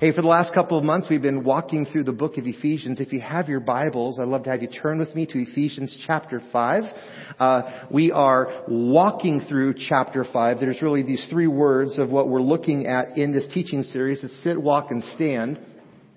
Hey, for the last couple of months, we've been walking through the book of Ephesians. If you have your Bibles, I'd love to have you turn with me to Ephesians chapter 5. Uh, we are walking through chapter 5. There's really these three words of what we're looking at in this teaching series. It's sit, walk, and stand.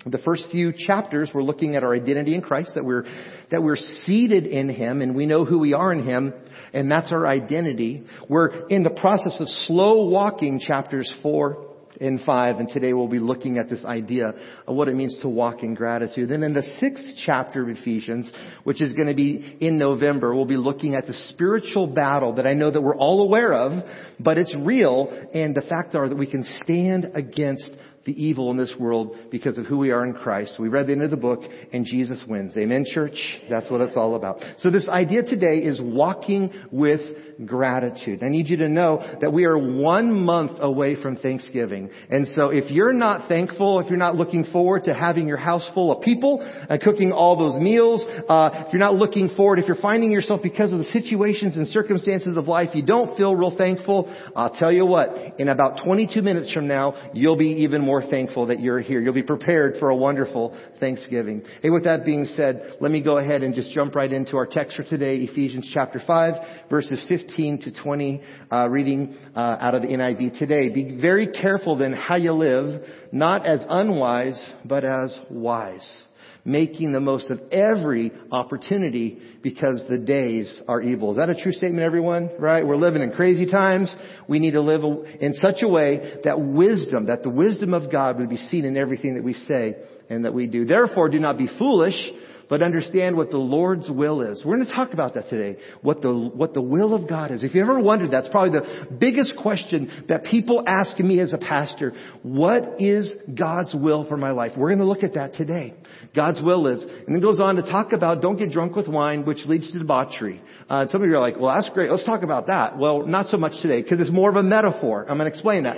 The first few chapters, we're looking at our identity in Christ, that we're, that we're seated in Him and we know who we are in Him, and that's our identity. We're in the process of slow walking chapters 4 in 5, and today we'll be looking at this idea of what it means to walk in gratitude. Then in the sixth chapter of Ephesians, which is going to be in November, we'll be looking at the spiritual battle that I know that we're all aware of, but it's real, and the fact are that we can stand against the evil in this world because of who we are in Christ. We read the end of the book and Jesus wins. Amen, church? That's what it's all about. So this idea today is walking with gratitude. I need you to know that we are one month away from Thanksgiving. And so if you're not thankful, if you're not looking forward to having your house full of people and cooking all those meals, uh, if you're not looking forward, if you're finding yourself because of the situations and circumstances of life, you don't feel real thankful, I'll tell you what, in about 22 minutes from now, you'll be even more thankful that you're here. You'll be prepared for a wonderful Thanksgiving. Hey, with that being said, let me go ahead and just jump right into our text for today, Ephesians chapter 5, verses 15 15 to 20, uh, reading uh, out of the NIV today. Be very careful then how you live, not as unwise, but as wise, making the most of every opportunity because the days are evil. Is that a true statement, everyone? Right? We're living in crazy times. We need to live in such a way that wisdom, that the wisdom of God would be seen in everything that we say and that we do. Therefore, do not be foolish but understand what the Lord's will is. We're going to talk about that today. What the, what the will of God is. If you ever wondered, that's probably the biggest question that people ask me as a pastor. What is God's will for my life? We're going to look at that today. God's will is. And then goes on to talk about don't get drunk with wine, which leads to debauchery. Uh, some of you are like, well, that's great. Let's talk about that. Well, not so much today, because it's more of a metaphor. I'm going to explain that.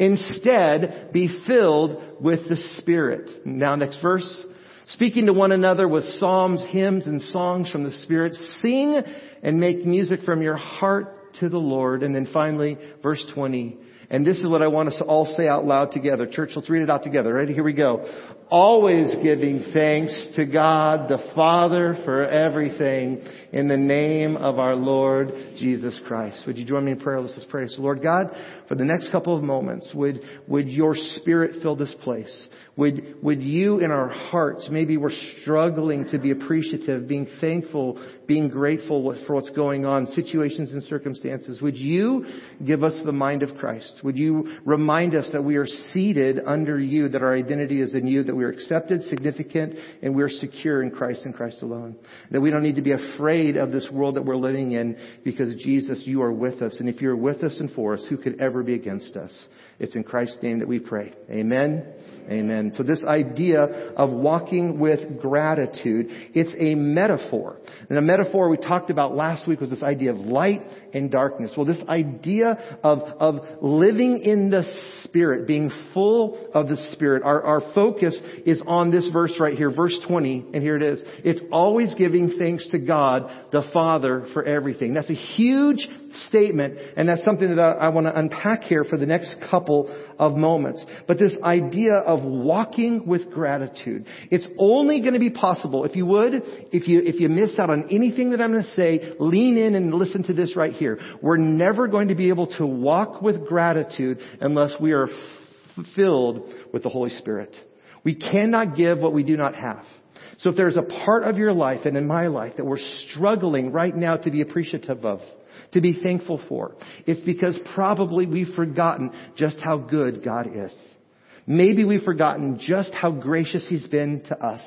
Instead, be filled with the Spirit. Now, next verse speaking to one another with psalms, hymns, and songs from the Spirit. Sing and make music from your heart to the Lord. And then finally, verse 20. And this is what I want us to all say out loud together. Church, let's read it out together. Ready? Here we go. Always giving thanks to God the Father for everything in the name of our Lord Jesus Christ. Would you join me in prayer? Let's just pray. So Lord God, for the next couple of moments, would, would your spirit fill this place? Would, would you in our hearts, maybe we're struggling to be appreciative, being thankful, being grateful for what's going on, situations and circumstances. Would you give us the mind of Christ? Would you remind us that we are seated under you, that our identity is in you, that we are accepted, significant, and we are secure in Christ and Christ alone? That we don't need to be afraid of this world that we're living in because Jesus, you are with us. And if you're with us and for us, who could ever be against us? It's in Christ's name that we pray. Amen. Amen. So this idea of walking with gratitude, it's a metaphor. And a metaphor we talked about last week was this idea of light and darkness. Well, this idea of, of living in the Spirit, being full of the Spirit, our, our focus is on this verse right here, verse 20, and here it is. It's always giving thanks to God, the Father, for everything. That's a huge statement, and that's something that I, I want to unpack here for the next couple of moments. But this idea of walking with gratitude, it's only going to be possible, if you would, if you, if you miss out on anything that I'm going to say, lean in and listen to this right here. We're never going to be able to walk with gratitude unless we are f- filled with the Holy Spirit. We cannot give what we do not have. So if there's a part of your life and in my life that we're struggling right now to be appreciative of, to be thankful for. It's because probably we've forgotten just how good God is. Maybe we've forgotten just how gracious He's been to us.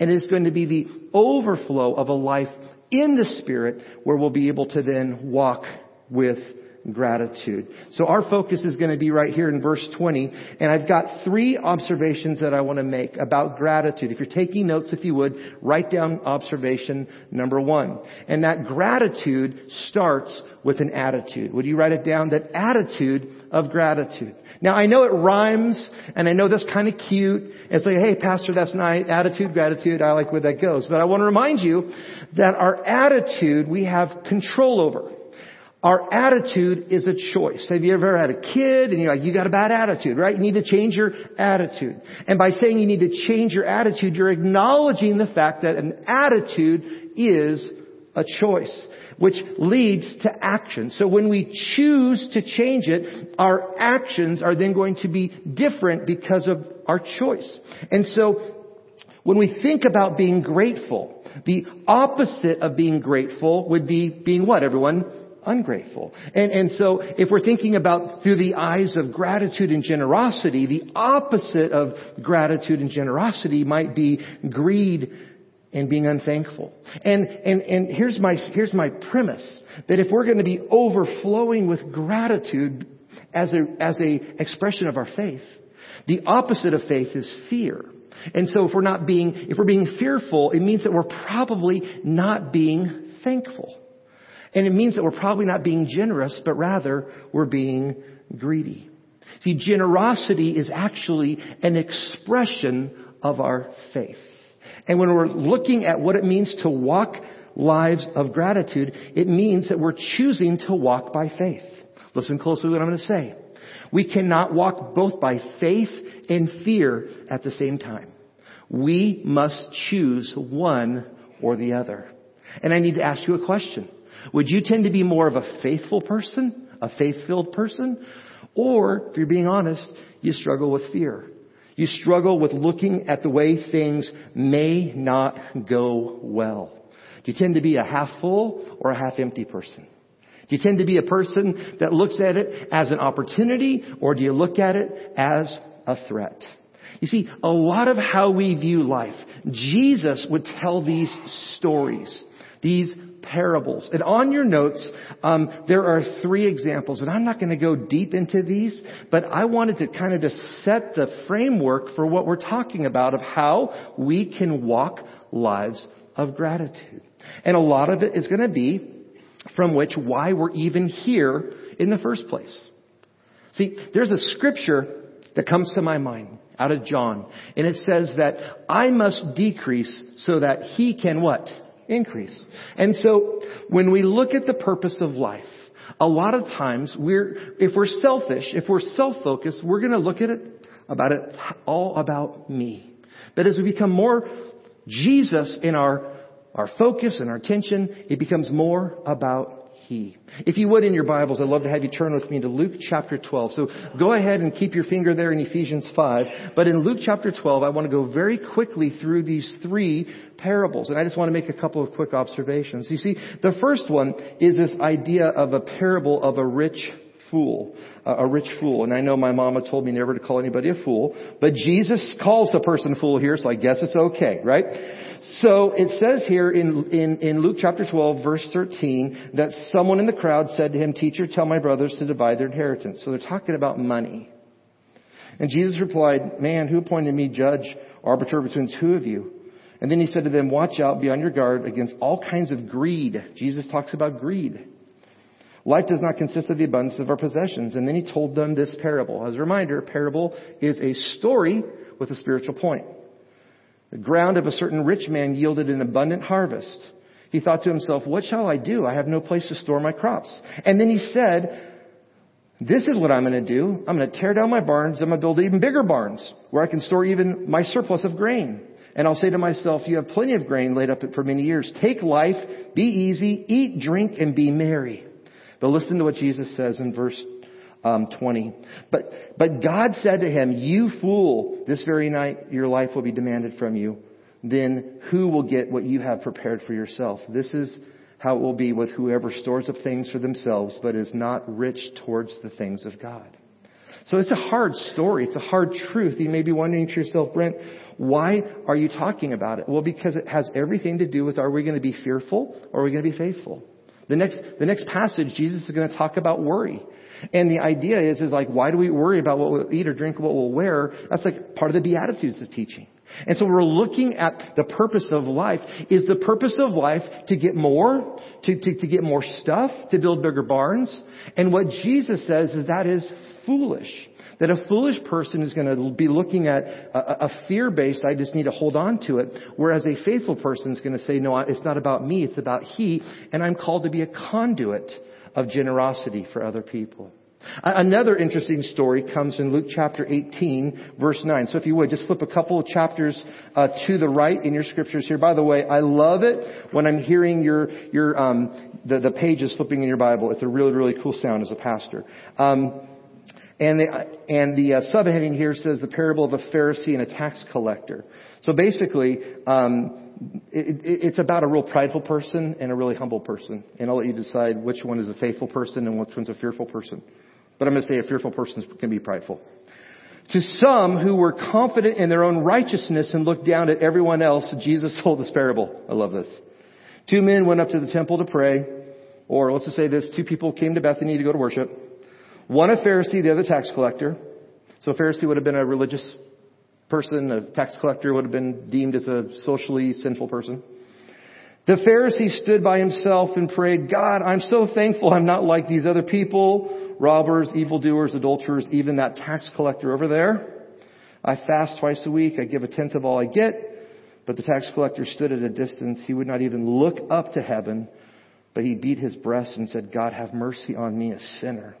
And it's going to be the overflow of a life in the Spirit where we'll be able to then walk with gratitude. So our focus is going to be right here in verse 20, and I've got three observations that I want to make about gratitude. If you're taking notes, if you would, write down observation number one. And that gratitude starts with an attitude. Would you write it down? That attitude of gratitude. Now I know it rhymes, and I know that's kind of cute. It's like, hey, pastor, that's nice. Attitude, gratitude, I like where that goes. But I want to remind you that our attitude we have control over. Our attitude is a choice. Have you ever had a kid and you're like, you got a bad attitude, right? You need to change your attitude. And by saying you need to change your attitude, you're acknowledging the fact that an attitude is a choice, which leads to action. So when we choose to change it, our actions are then going to be different because of our choice. And so when we think about being grateful, the opposite of being grateful would be being what, everyone? Ungrateful. And, and so if we're thinking about through the eyes of gratitude and generosity, the opposite of gratitude and generosity might be greed and being unthankful. And, and, and here's my, here's my premise, that if we're going to be overflowing with gratitude as a, as a expression of our faith, the opposite of faith is fear. And so if we're not being, if we're being fearful, it means that we're probably not being thankful. And it means that we're probably not being generous, but rather we're being greedy. See, generosity is actually an expression of our faith. And when we're looking at what it means to walk lives of gratitude, it means that we're choosing to walk by faith. Listen closely to what I'm going to say. We cannot walk both by faith and fear at the same time. We must choose one or the other. And I need to ask you a question. Would you tend to be more of a faithful person, a faith-filled person? Or, if you're being honest, you struggle with fear. You struggle with looking at the way things may not go well. Do you tend to be a half full or a half empty person? Do you tend to be a person that looks at it as an opportunity or do you look at it as a threat? You see, a lot of how we view life, Jesus would tell these stories, these parables. And on your notes, um, there are three examples, and I'm not going to go deep into these, but I wanted to kind of just set the framework for what we're talking about of how we can walk lives of gratitude. And a lot of it is going to be from which why we're even here in the first place. See, there's a scripture that comes to my mind out of John, and it says that I must decrease so that he can what? Increase. And so when we look at the purpose of life, a lot of times we're, if we're selfish, if we're self-focused, we're going to look at it about it all about me. But as we become more Jesus in our, our focus and our attention, it becomes more about he. If you would in your Bibles, I'd love to have you turn with me to Luke chapter 12. So go ahead and keep your finger there in Ephesians 5. But in Luke chapter 12, I want to go very quickly through these three parables. And I just want to make a couple of quick observations. You see, the first one is this idea of a parable of a rich fool, a rich fool. And I know my mama told me never to call anybody a fool, but Jesus calls a person a fool here, so I guess it's okay, right? So it says here in, in, in Luke chapter 12 verse 13 that someone in the crowd said to him, teacher, tell my brothers to divide their inheritance. So they're talking about money. And Jesus replied, man, who appointed me judge, arbiter between two of you? And then he said to them, watch out, be on your guard against all kinds of greed. Jesus talks about greed. Life does not consist of the abundance of our possessions. And then he told them this parable. As a reminder, a parable is a story with a spiritual point. The ground of a certain rich man yielded an abundant harvest. He thought to himself, what shall I do? I have no place to store my crops. And then he said, this is what I'm going to do. I'm going to tear down my barns. I'm going to build even bigger barns where I can store even my surplus of grain. And I'll say to myself, you have plenty of grain laid up for many years. Take life, be easy, eat, drink, and be merry. But listen to what Jesus says in verse um, 20. But, but God said to him, you fool, this very night your life will be demanded from you. Then who will get what you have prepared for yourself? This is how it will be with whoever stores up things for themselves, but is not rich towards the things of God. So it's a hard story. It's a hard truth. You may be wondering to yourself, Brent, why are you talking about it? Well, because it has everything to do with are we going to be fearful or are we going to be faithful? The next, the next passage, Jesus is going to talk about worry. And the idea is, is like, why do we worry about what we'll eat or drink, what we'll wear? That's like part of the Beatitudes of teaching. And so we're looking at the purpose of life. Is the purpose of life to get more? To, to, to get more stuff? To build bigger barns? And what Jesus says is that is foolish. That a foolish person is going to be looking at a, a fear-based, I just need to hold on to it, whereas a faithful person is going to say, no, it's not about me, it's about He, and I'm called to be a conduit of generosity for other people. Another interesting story comes in Luke chapter 18, verse 9. So if you would, just flip a couple of chapters uh, to the right in your scriptures here. By the way, I love it when I'm hearing your your um, the the pages flipping in your Bible. It's a really really cool sound as a pastor. Um, and the, and the uh, subheading here says the parable of a Pharisee and a tax collector. So basically, um, it, it, it's about a real prideful person and a really humble person. And I'll let you decide which one is a faithful person and which one's a fearful person. But I'm going to say a fearful person can be prideful. To some who were confident in their own righteousness and looked down at everyone else, Jesus told this parable. I love this. Two men went up to the temple to pray, or let's just say this, two people came to Bethany to go to worship. One a Pharisee, the other tax collector. So a Pharisee would have been a religious person, a tax collector would have been deemed as a socially sinful person. The Pharisee stood by himself and prayed, God, I'm so thankful I'm not like these other people robbers, evildoers, adulterers, even that tax collector over there. I fast twice a week. I give a tenth of all I get. But the tax collector stood at a distance. He would not even look up to heaven, but he beat his breast and said, God, have mercy on me, a sinner.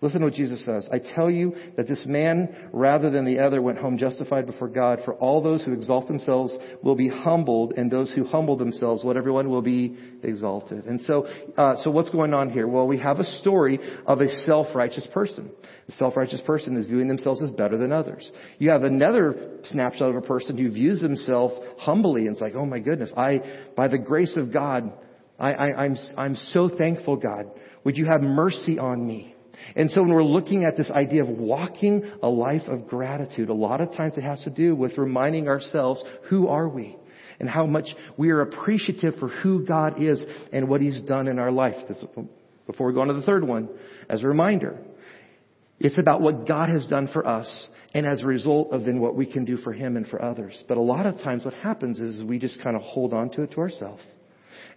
Listen to what Jesus says. I tell you that this man, rather than the other, went home justified before God. For all those who exalt themselves will be humbled, and those who humble themselves, what everyone will be exalted. And so, uh, so what's going on here? Well, we have a story of a self-righteous person. The self-righteous person is viewing themselves as better than others. You have another snapshot of a person who views himself humbly and it's like, oh my goodness, I, by the grace of God, I, I, I'm, I'm so thankful, God. Would you have mercy on me? And so when we're looking at this idea of walking a life of gratitude, a lot of times it has to do with reminding ourselves, who are we? And how much we are appreciative for who God is and what He's done in our life. This, before we go on to the third one, as a reminder, it's about what God has done for us and as a result of then what we can do for Him and for others. But a lot of times what happens is we just kind of hold on to it to ourselves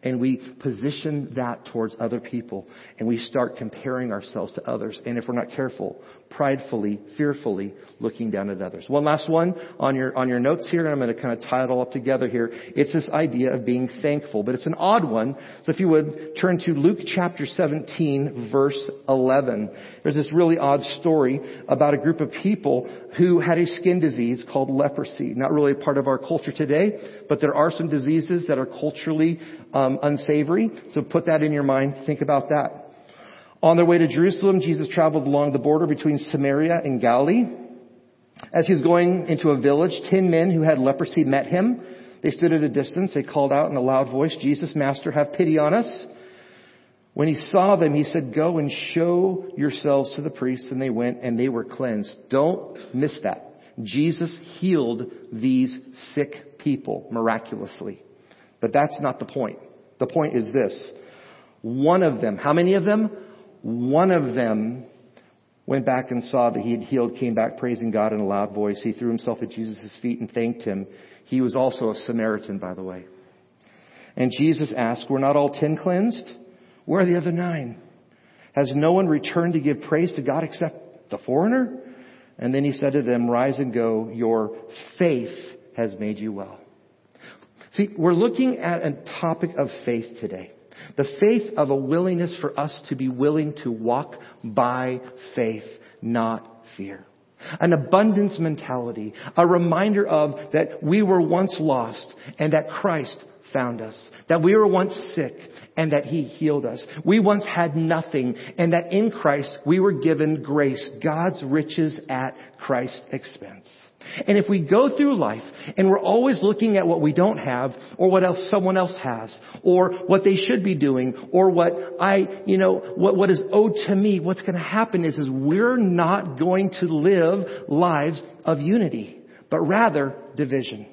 and we position that towards other people and we start comparing ourselves to others. And if we're not careful, pridefully, fearfully looking down at others. One last one on your, on your notes here, and I'm going to kind of tie it all up together here. It's this idea of being thankful, but it's an odd one. So if you would turn to Luke chapter 17 verse 11. There's this really odd story about a group of people who had a skin disease called leprosy. Not really a part of our culture today, but there are some diseases that are culturally um, Um, unsavory. So put that in your mind. Think about that. On their way to Jerusalem, Jesus traveled along the border between Samaria and Galilee. As he was going into a village, ten men who had leprosy met him. They stood at a distance. They called out in a loud voice, Jesus, Master, have pity on us. When he saw them, he said, go and show yourselves to the priests. And they went and they were cleansed. Don't miss that. Jesus healed these sick people miraculously. But that's not the point. The point is this. One of them, how many of them? One of them went back and saw that he had healed, came back praising God in a loud voice. He threw himself at Jesus' feet and thanked him. He was also a Samaritan, by the way. And Jesus asked, were not all ten cleansed? Where are the other nine? Has no one returned to give praise to God except the foreigner? And then he said to them, rise and go. Your faith has made you well. See, we're looking at a topic of faith today. The faith of a willingness for us to be willing to walk by faith, not fear. An abundance mentality, a reminder of that we were once lost and that Christ found us. That we were once sick and that He healed us. We once had nothing and that in Christ we were given grace, God's riches at Christ's expense. And if we go through life and we're always looking at what we don't have or what else someone else has or what they should be doing or what I, you know, what, what is owed to me, what's going to happen is, is we're not going to live lives of unity, but rather division.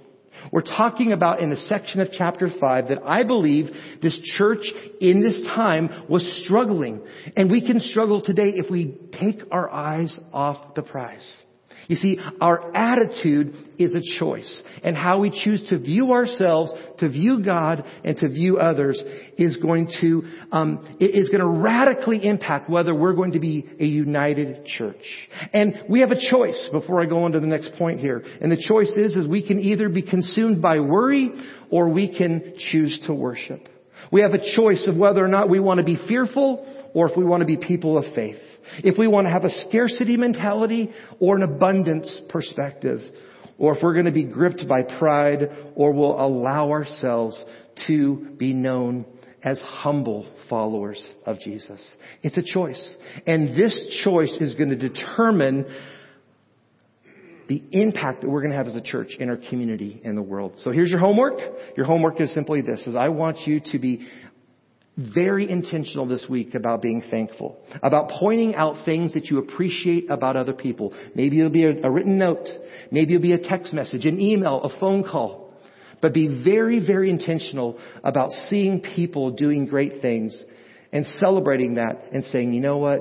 We're talking about in a section of chapter 5 that I believe this church in this time was struggling. And we can struggle today if we take our eyes off the prize. You see, our attitude is a choice. And how we choose to view ourselves, to view God, and to view others is going to, um, is going to radically impact whether we're going to be a united church. And we have a choice before I go on to the next point here. And the choice is, is we can either be consumed by worry or we can choose to worship. We have a choice of whether or not we want to be fearful or if we want to be people of faith if we want to have a scarcity mentality or an abundance perspective, or if we're going to be gripped by pride or will allow ourselves to be known as humble followers of Jesus. It's a choice. And this choice is going to determine the impact that we're going to have as a church in our community in the world. So here's your homework. Your homework is simply this, is I want you to be very intentional this week about being thankful, about pointing out things that you appreciate about other people. Maybe it'll be a, a, written note. Maybe it'll be a text message, an email, a phone call. But be very, very intentional about seeing people doing great things and celebrating that and saying, you know what?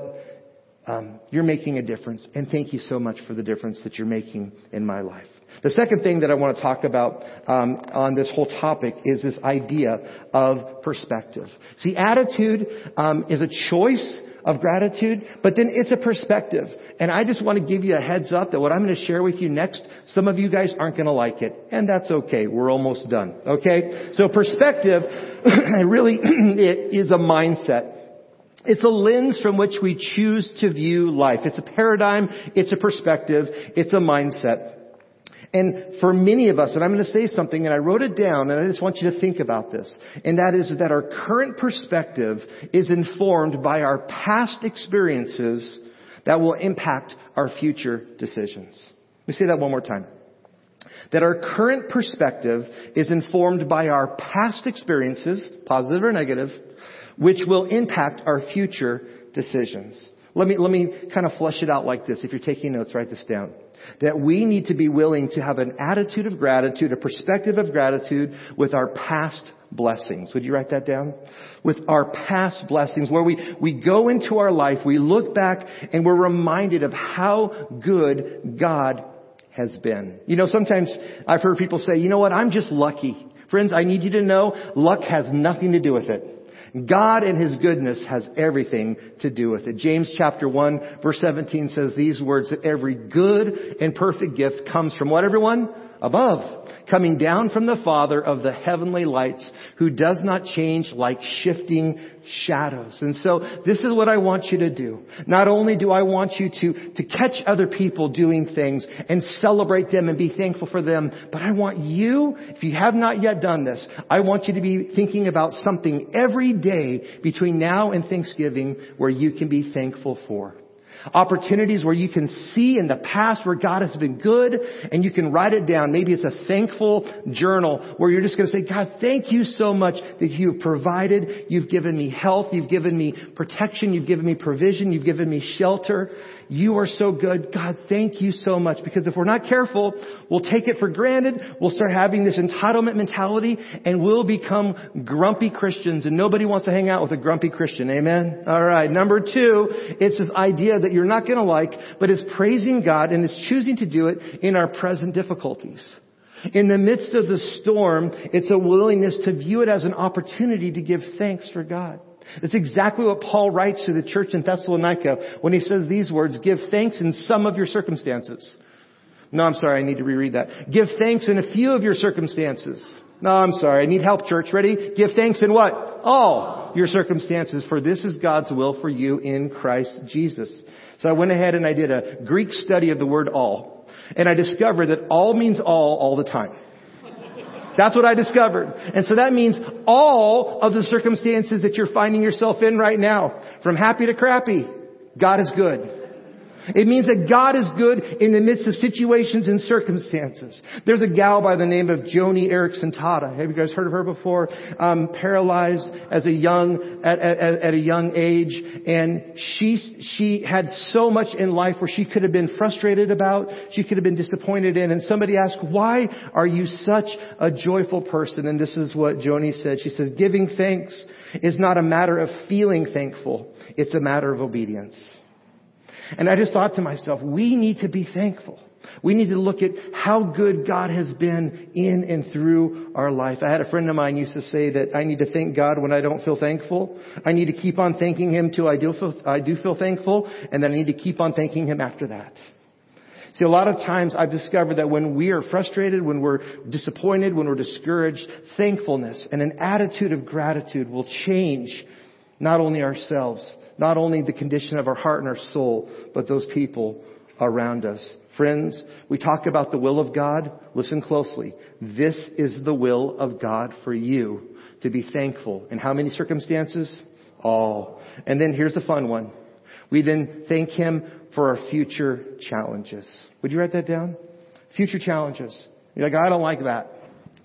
Um, you're making a difference and thank you so much for the difference that you're making in my life. The second thing that I want to talk about um, on this whole topic is this idea of perspective. See, attitude um, is a choice of gratitude, but then it's a perspective. And I just want to give you a heads up that what I'm going to share with you next, some of you guys aren't going to like it. And that's okay. We're almost done. Okay? So perspective really it is a mindset. It's a lens from which we choose to view life. It's a paradigm. It's a perspective. It's a mindset. And for many of us, and I'm going to say something, and I wrote it down, and I just want you to think about this, and that is that our current perspective is informed by our past experiences that will impact our future decisions. Let me say that one more time. That our current perspective is informed by our past experiences, positive or negative, which will impact our future decisions. Let me, let me kind of flesh it out like this. If you're taking notes, write this down that we need to be willing to have an attitude of gratitude, a perspective of gratitude with our past blessings. Would you write that down? With our past blessings, where we, we go into our life, we look back and we're reminded of how good God has been. You know, sometimes I've heard people say, you know what, I'm just lucky. Friends, I need you to know luck has nothing to do with it. God in His goodness has everything to do with it. James chapter 1 verse 17 says these words that every good and perfect gift comes from what everyone? Above, coming down from the Father of the heavenly lights, who does not change like shifting shadows. And so this is what I want you to do. Not only do I want you to, to catch other people doing things and celebrate them and be thankful for them, but I want you, if you have not yet done this, I want you to be thinking about something every day between now and Thanksgiving where you can be thankful for. Opportunities where you can see in the past where God has been good and you can write it down. Maybe it's a thankful journal where you're just going to say, God, thank you so much that you've provided. You've given me health. You've given me protection. You've given me provision. You've given me shelter. You are so good. God, thank you so much. Because if we're not careful, we'll take it for granted. We'll start having this entitlement mentality and we'll become grumpy Christians and nobody wants to hang out with a grumpy Christian. Amen? Alright. Number two, it's this idea that you're not gonna like, but it's praising God and it's choosing to do it in our present difficulties. In the midst of the storm, it's a willingness to view it as an opportunity to give thanks for God. That's exactly what Paul writes to the church in Thessalonica when he says these words, give thanks in some of your circumstances. No, I'm sorry, I need to reread that. Give thanks in a few of your circumstances. No, I'm sorry, I need help, church. Ready? Give thanks in what? All your circumstances, for this is God's will for you in Christ Jesus. So I went ahead and I did a Greek study of the word all. And I discovered that all means all all the time. That's what I discovered. And so that means all of the circumstances that you're finding yourself in right now, from happy to crappy, God is good. It means that God is good in the midst of situations and circumstances. There's a gal by the name of Joni Eareckson Tada. Have you guys heard of her before? Um, paralyzed as a young, at, at, at a young age. And she, she had so much in life where she could have been frustrated about, she could have been disappointed in. And somebody asked, why are you such a joyful person? And this is what Joni said. She says, giving thanks is not a matter of feeling thankful. It's a matter of obedience. And I just thought to myself, we need to be thankful. We need to look at how good God has been in and through our life. I had a friend of mine used to say that I need to thank God when I don't feel thankful. I need to keep on thanking Him till I do feel, I do feel thankful, and then I need to keep on thanking Him after that. See, a lot of times I've discovered that when we are frustrated, when we're disappointed, when we're discouraged, thankfulness and an attitude of gratitude will change not only ourselves, not only the condition of our heart and our soul, but those people around us. Friends, we talk about the will of God. Listen closely. This is the will of God for you to be thankful. In how many circumstances? All. And then here's the fun one. We then thank Him for our future challenges. Would you write that down? Future challenges. You're like, oh, I don't like that.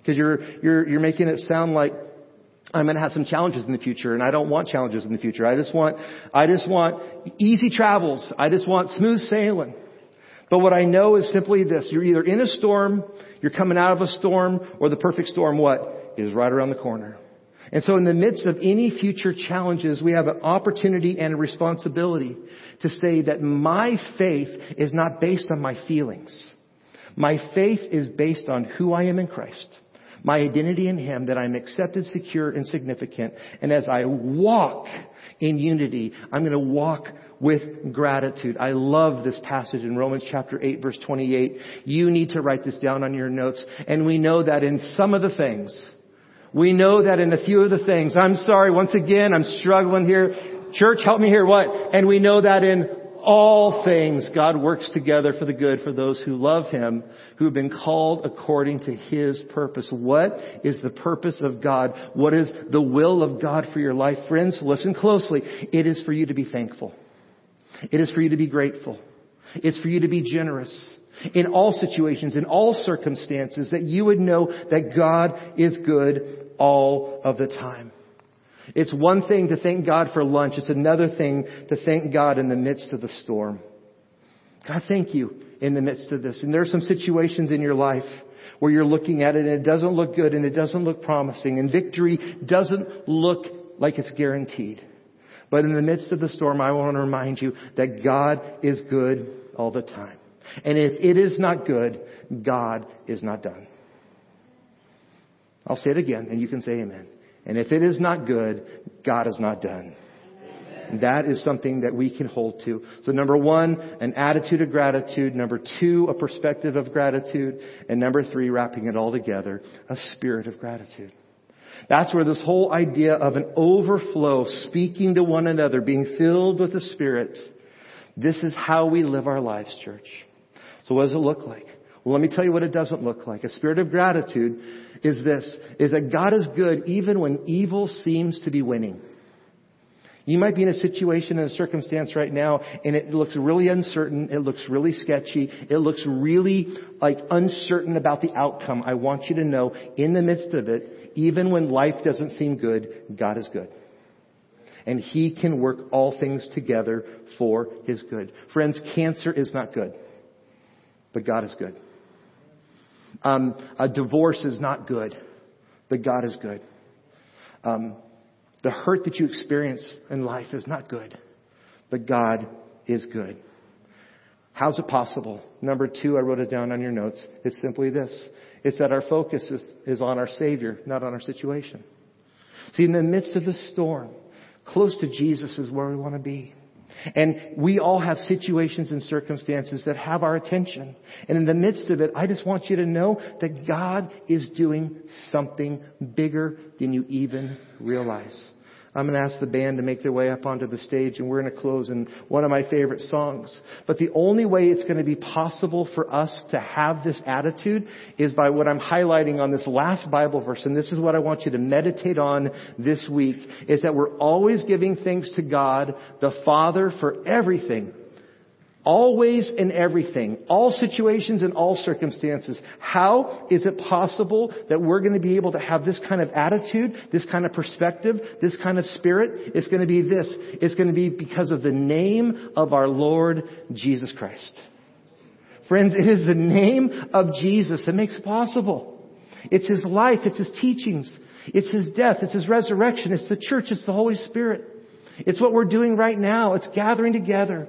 Because you're, you're, you're making it sound like I'm going to have some challenges in the future and I don't want challenges in the future. I just want, I just want easy travels. I just want smooth sailing. But what I know is simply this. You're either in a storm, you're coming out of a storm, or the perfect storm, what? Is right around the corner. And so in the midst of any future challenges, we have an opportunity and a responsibility to say that my faith is not based on my feelings. My faith is based on who I am in Christ my identity in Him, that I'm accepted, secure, and significant. And as I walk in unity, I'm going to walk with gratitude. I love this passage in Romans chapter 8 verse 28. You need to write this down on your notes. And we know that in some of the things, we know that in a few of the things, I'm sorry, once again, I'm struggling here. Church, help me here. What? And we know that in all things God works together for the good for those who love Him, who have been called according to His purpose. What is the purpose of God? What is the will of God for your life? Friends, listen closely. It is for you to be thankful. It is for you to be grateful. It's for you to be generous in all situations, in all circumstances, that you would know that God is good all of the time. It's one thing to thank God for lunch. It's another thing to thank God in the midst of the storm. God, thank you in the midst of this. And there are some situations in your life where you're looking at it and it doesn't look good and it doesn't look promising and victory doesn't look like it's guaranteed. But in the midst of the storm, I want to remind you that God is good all the time. And if it is not good, God is not done. I'll say it again and you can say amen. And if it is not good, God is not done. That is something that we can hold to. So number one, an attitude of gratitude. Number two, a perspective of gratitude. And number three, wrapping it all together, a spirit of gratitude. That's where this whole idea of an overflow, speaking to one another, being filled with the Spirit, this is how we live our lives, church. So what does it look like? Well, let me tell you what it doesn't look like. A spirit of gratitude is this, is that God is good even when evil seems to be winning. You might be in a situation and a circumstance right now and it looks really uncertain. It looks really sketchy. It looks really like uncertain about the outcome. I want you to know in the midst of it, even when life doesn't seem good, God is good. And He can work all things together for His good. Friends, cancer is not good, but God is good. Um, a divorce is not good, but God is good. Um, the hurt that you experience in life is not good, but God is good. How's it possible? Number two, I wrote it down on your notes. It's simply this. It's that our focus is, is on our Savior, not on our situation. See, in the midst of the storm, close to Jesus is where we want to be. And we all have situations and circumstances that have our attention. And in the midst of it, I just want you to know that God is doing something bigger than you even realize. I'm going to ask the band to make their way up onto the stage and we're going to close in one of my favorite songs. But the only way it's going to be possible for us to have this attitude is by what I'm highlighting on this last Bible verse. And this is what I want you to meditate on this week is that we're always giving thanks to God, the Father, for everything. Always and everything, all situations and all circumstances. How is it possible that we're going to be able to have this kind of attitude, this kind of perspective, this kind of spirit? It's going to be this. It's going to be because of the name of our Lord Jesus Christ. Friends, it is the name of Jesus that makes it possible. It's His life, it's His teachings, it's His death, it's His resurrection, it's the church, it's the Holy Spirit. It's what we're doing right now. It's gathering together.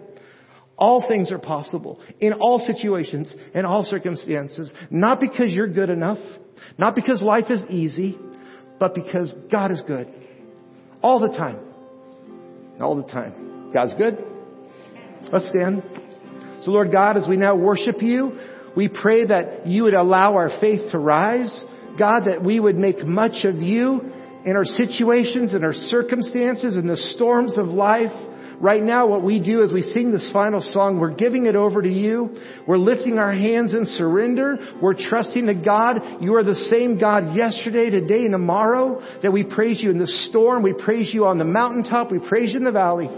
All things are possible in all situations and all circumstances, not because you're good enough, not because life is easy, but because God is good. All the time. All the time. God's good. Let's stand. So Lord God, as we now worship you, we pray that you would allow our faith to rise. God, that we would make much of you in our situations, in our circumstances, in the storms of life. Right now, what we do as we sing this final song, we're giving it over to you. We're lifting our hands in surrender. We're trusting that God, you are the same God yesterday, today, and tomorrow. That we praise you in the storm. We praise you on the mountaintop. We praise you in the valley.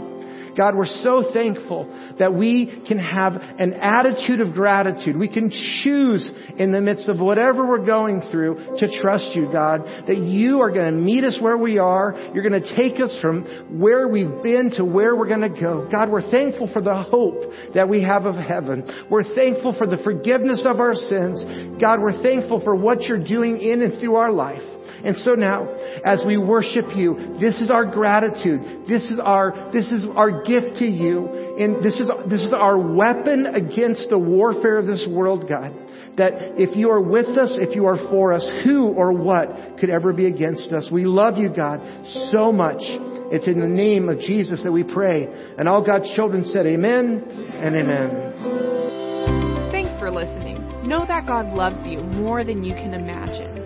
God, we're so thankful that we can have an attitude of gratitude. We can choose in the midst of whatever we're going through to trust you, God, that you are going to meet us where we are. You're going to take us from where we've been to where we're going to go. God, we're thankful for the hope that we have of heaven. We're thankful for the forgiveness of our sins. God, we're thankful for what you're doing in and through our life. And so now, as we worship you, this is our gratitude. This is our, this is our gift to you. And this is, this is our weapon against the warfare of this world, God. That if you are with us, if you are for us, who or what could ever be against us? We love you, God, so much. It's in the name of Jesus that we pray. And all God's children said amen and amen. Thanks for listening. Know that God loves you more than you can imagine.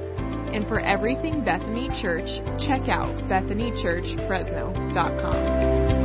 And for everything Bethany Church, check out bethanychurchfresno.com.